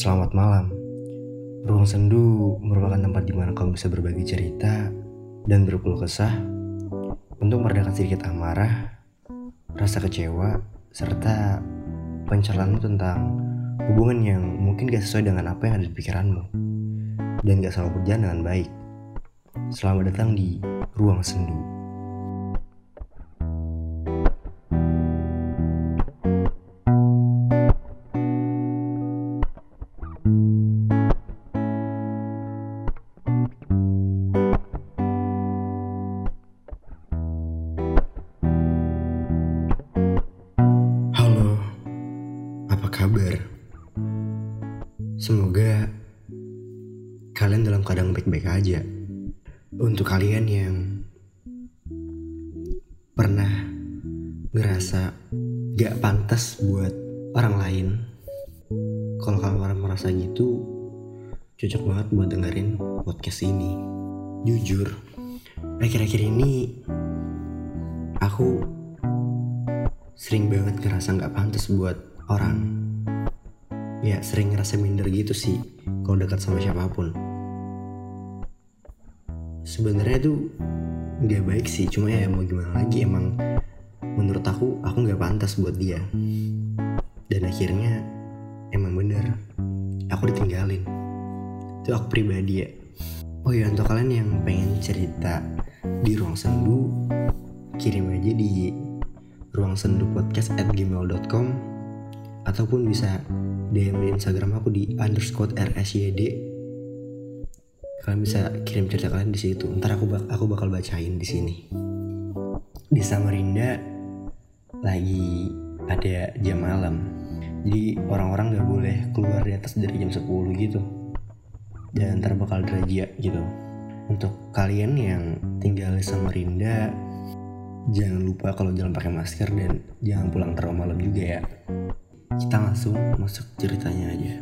Selamat malam. Ruang Sendu merupakan tempat di mana kamu bisa berbagi cerita dan berkeluh kesah untuk meredakan sedikit amarah, rasa kecewa, serta pencerahanmu tentang hubungan yang mungkin gak sesuai dengan apa yang ada di pikiranmu dan gak selalu berjalan dengan baik. Selamat datang di Ruang Sendu. Baik-baik aja. Untuk kalian yang pernah ngerasa gak pantas buat orang lain, kalau kalian merasa gitu, cocok banget buat dengerin podcast ini. Jujur, akhir-akhir ini aku sering banget ngerasa gak pantas buat orang ya sering ngerasa minder gitu sih kalau dekat sama siapa pun sebenarnya tuh nggak baik sih. Cuma ya mau gimana lagi? Emang menurut aku aku nggak pantas buat dia. Dan akhirnya emang bener aku ditinggalin. Itu aku pribadi ya. Oh ya untuk kalian yang pengen cerita di ruang sendu kirim aja di ruang sendu podcast at gmail.com ataupun bisa DM di Instagram aku di underscore rsyd kalian bisa kirim cerita kalian di situ. Ntar aku bak aku bakal bacain di sini. Di Samarinda lagi ada jam malam. Jadi orang-orang nggak boleh keluar di atas dari jam 10 gitu. Dan ntar bakal derajat gitu. Untuk kalian yang tinggal di Samarinda jangan lupa kalau jalan pakai masker dan jangan pulang terlalu malam juga ya. Kita langsung masuk ceritanya aja.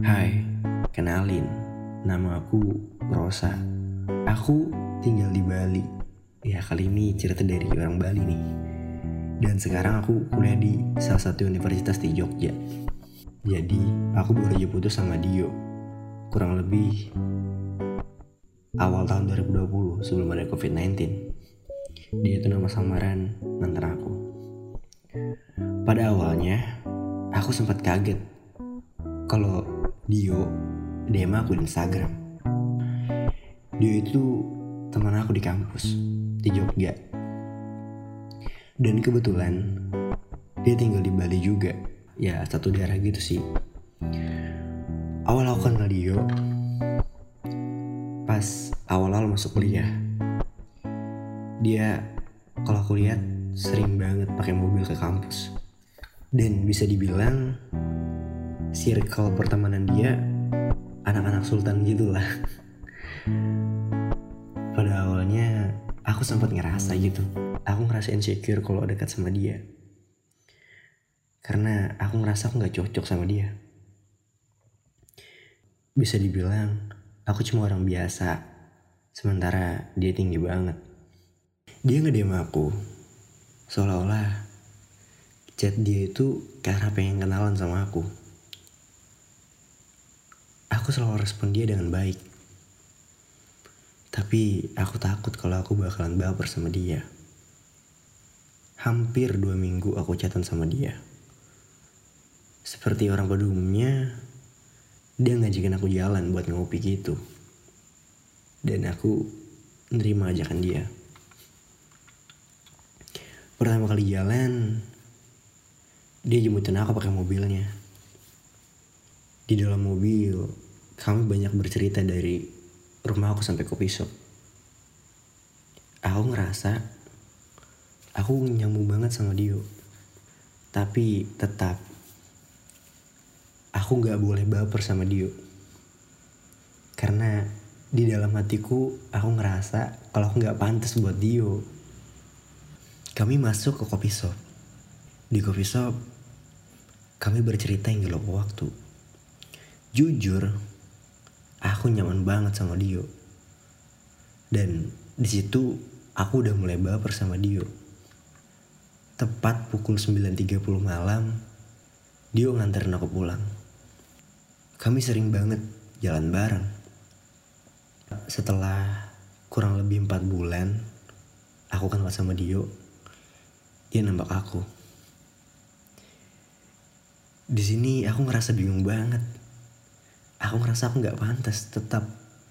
Hai, kenalin, nama aku Rosa. Aku tinggal di Bali. Ya kali ini cerita dari orang Bali nih. Dan sekarang aku kuliah di salah satu universitas di Jogja. Jadi aku baru aja putus sama Dio. Kurang lebih awal tahun 2020 sebelum ada COVID-19. Dia itu nama samaran mantan aku. Pada awalnya, aku sempat kaget kalau Dio DM aku di Instagram. Dio itu teman aku di kampus di Jogja. Dan kebetulan dia tinggal di Bali juga. Ya satu daerah gitu sih. Awal aku kenal Dio pas awal-awal masuk kuliah. Dia kalau aku lihat sering banget pakai mobil ke kampus dan bisa dibilang circle pertemanan dia anak-anak sultan gitulah. Pada awalnya aku sempat ngerasa gitu. Aku ngerasa insecure kalau dekat sama dia. Karena aku ngerasa aku nggak cocok sama dia. Bisa dibilang aku cuma orang biasa. Sementara dia tinggi banget. Dia ngedem aku. Seolah-olah chat dia itu karena pengen kenalan sama aku. Aku selalu respon dia dengan baik. Tapi aku takut kalau aku bakalan baper sama dia. Hampir dua minggu aku chatan sama dia. Seperti orang pada umumnya, dia ngajakin aku jalan buat ngopi gitu. Dan aku nerima ajakan dia. Pertama kali jalan, dia jemputin aku pakai mobilnya. Di dalam mobil, kami banyak bercerita dari rumah aku sampai kopi shop. Aku ngerasa aku nyambung banget sama Dio. Tapi tetap aku gak boleh baper sama Dio. Karena di dalam hatiku aku ngerasa kalau aku gak pantas buat Dio. Kami masuk ke kopi shop. Di coffee shop, kami bercerita hingga lupa waktu. Jujur, aku nyaman banget sama Dio. Dan di situ aku udah mulai baper sama Dio. Tepat pukul 9.30 malam, Dio nganterin aku pulang. kami sering banget jalan bareng. Setelah kurang lebih empat bulan, aku kenal sama Dio. Dia nembak aku. Di sini aku ngerasa bingung banget. Aku ngerasa aku nggak pantas tetap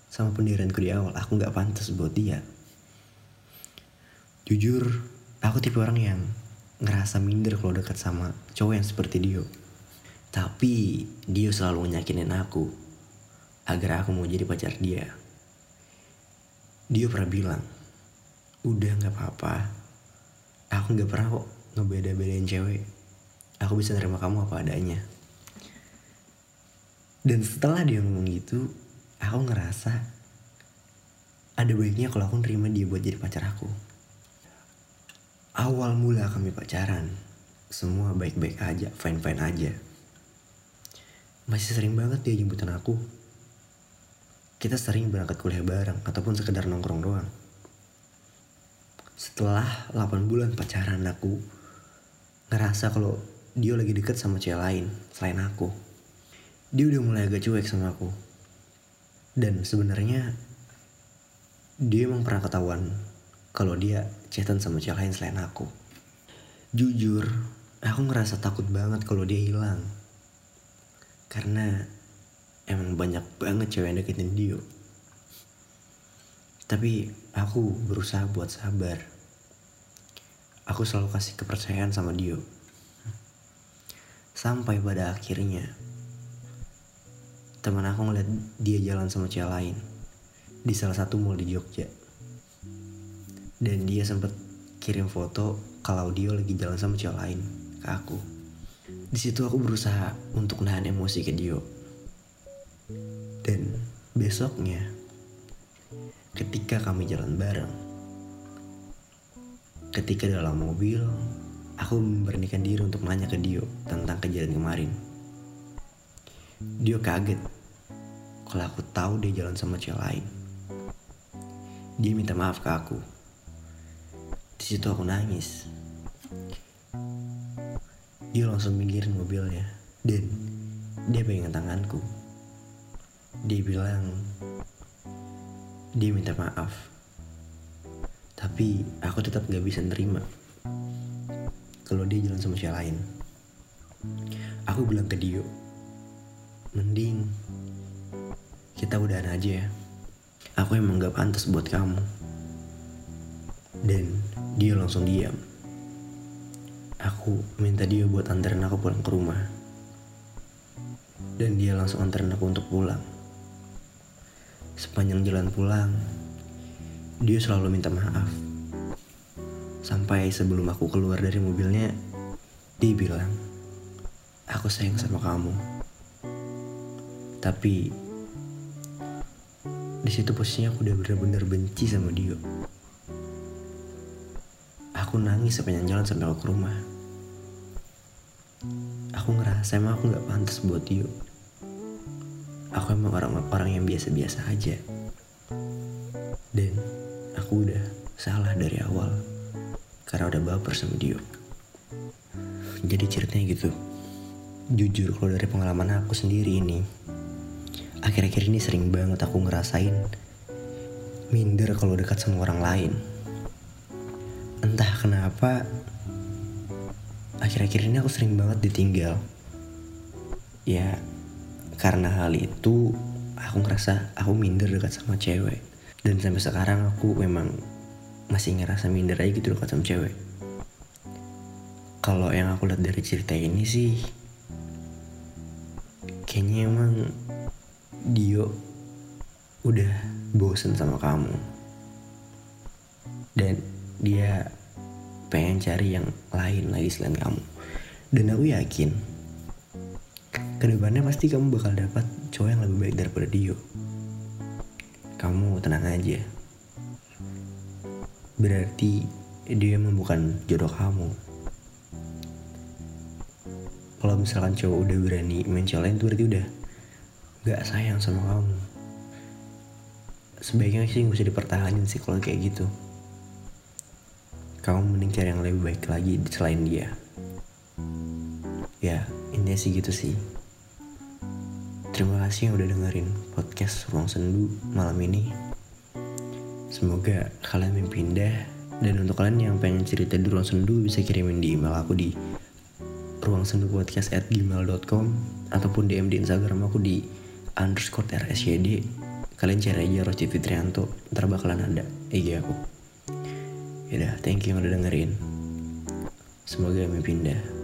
sama pendirianku di awal. Aku nggak pantas buat dia. Jujur, aku tipe orang yang ngerasa minder kalau dekat sama cowok yang seperti Dio. Tapi dia selalu nyakinin aku agar aku mau jadi pacar dia. Dia pernah bilang, udah gak apa-apa. Aku gak pernah kok ngebeda-bedain cewek. Aku bisa nerima kamu apa adanya. Dan setelah dia ngomong gitu, aku ngerasa ada baiknya kalau aku nerima dia buat jadi pacar aku. Awal mula kami pacaran, semua baik-baik aja, fine-fine aja masih sering banget dia jemputan aku. Kita sering berangkat kuliah bareng ataupun sekedar nongkrong doang. Setelah 8 bulan pacaran aku ngerasa kalau dia lagi deket sama cewek lain selain aku. Dia udah mulai agak cuek sama aku. Dan sebenarnya dia emang pernah ketahuan kalau dia chatan sama cewek lain selain aku. Jujur, aku ngerasa takut banget kalau dia hilang karena emang banyak banget cewek yang deketin Dio. Tapi aku berusaha buat sabar. Aku selalu kasih kepercayaan sama Dio. Sampai pada akhirnya teman aku ngeliat dia jalan sama cewek lain di salah satu mall di Jogja. Dan dia sempet kirim foto kalau Dio lagi jalan sama cewek lain ke aku. Di situ aku berusaha untuk nahan emosi ke Dio. Dan besoknya, ketika kami jalan bareng, ketika dalam mobil, aku memberanikan diri untuk nanya ke Dio tentang kejadian kemarin. Dio kaget kalau aku tahu dia jalan sama cewek lain. Dia minta maaf ke aku. Di situ aku nangis dia langsung minggirin mobilnya dan dia pegang tanganku. Dia bilang dia minta maaf. Tapi aku tetap gak bisa nerima kalau dia jalan sama cewek lain. Aku bilang ke Dio, mending kita udahan aja ya. Aku emang gak pantas buat kamu. Dan dia langsung diam aku minta dia buat anterin aku pulang ke rumah. Dan dia langsung anterin aku untuk pulang. Sepanjang jalan pulang, dia selalu minta maaf. Sampai sebelum aku keluar dari mobilnya, dia bilang, aku sayang sama kamu. Tapi di situ posisinya aku udah bener-bener benci sama dia. Aku nangis sepanjang jalan sampai aku ke rumah. Aku ngerasa emang aku gak pantas buat Dio. Aku emang orang-orang yang biasa-biasa aja. Dan aku udah salah dari awal. Karena udah baper sama Dio. Jadi ceritanya gitu. Jujur kalau dari pengalaman aku sendiri ini. Akhir-akhir ini sering banget aku ngerasain minder kalau dekat sama orang lain. Entah kenapa akhir-akhir ini aku sering banget ditinggal. Ya karena hal itu aku ngerasa aku minder dekat sama cewek. Dan sampai sekarang aku memang masih ngerasa minder aja gitu dekat sama cewek. Kalau yang aku lihat dari cerita ini sih kayaknya emang Dio udah bosen sama kamu. Dan dia pengen cari yang lain lagi selain kamu. Dan aku yakin ke depannya pasti kamu bakal dapat cowok yang lebih baik daripada Dio. Kamu tenang aja. Berarti dia emang bukan jodoh kamu. Kalau misalkan cowok udah berani main cowok lain tuh berarti udah gak sayang sama kamu. Sebaiknya sih gak usah dipertahanin sih kalau kayak gitu. Kamu mending cari yang lebih baik lagi selain dia. Ya intinya sih gitu sih. Terima kasih yang udah dengerin podcast Ruang Sendu malam ini. Semoga kalian mimpi indah dan untuk kalian yang pengen cerita di Ruang Sendu bisa kirimin di email aku di ruang sendu podcast at gmail.com ataupun DM di Instagram aku di underscore rsyd kalian cari aja Roci Fitrianto ntar bakalan ada IG aku Yaudah, thank you yang udah dengerin. Semoga mimpi indah.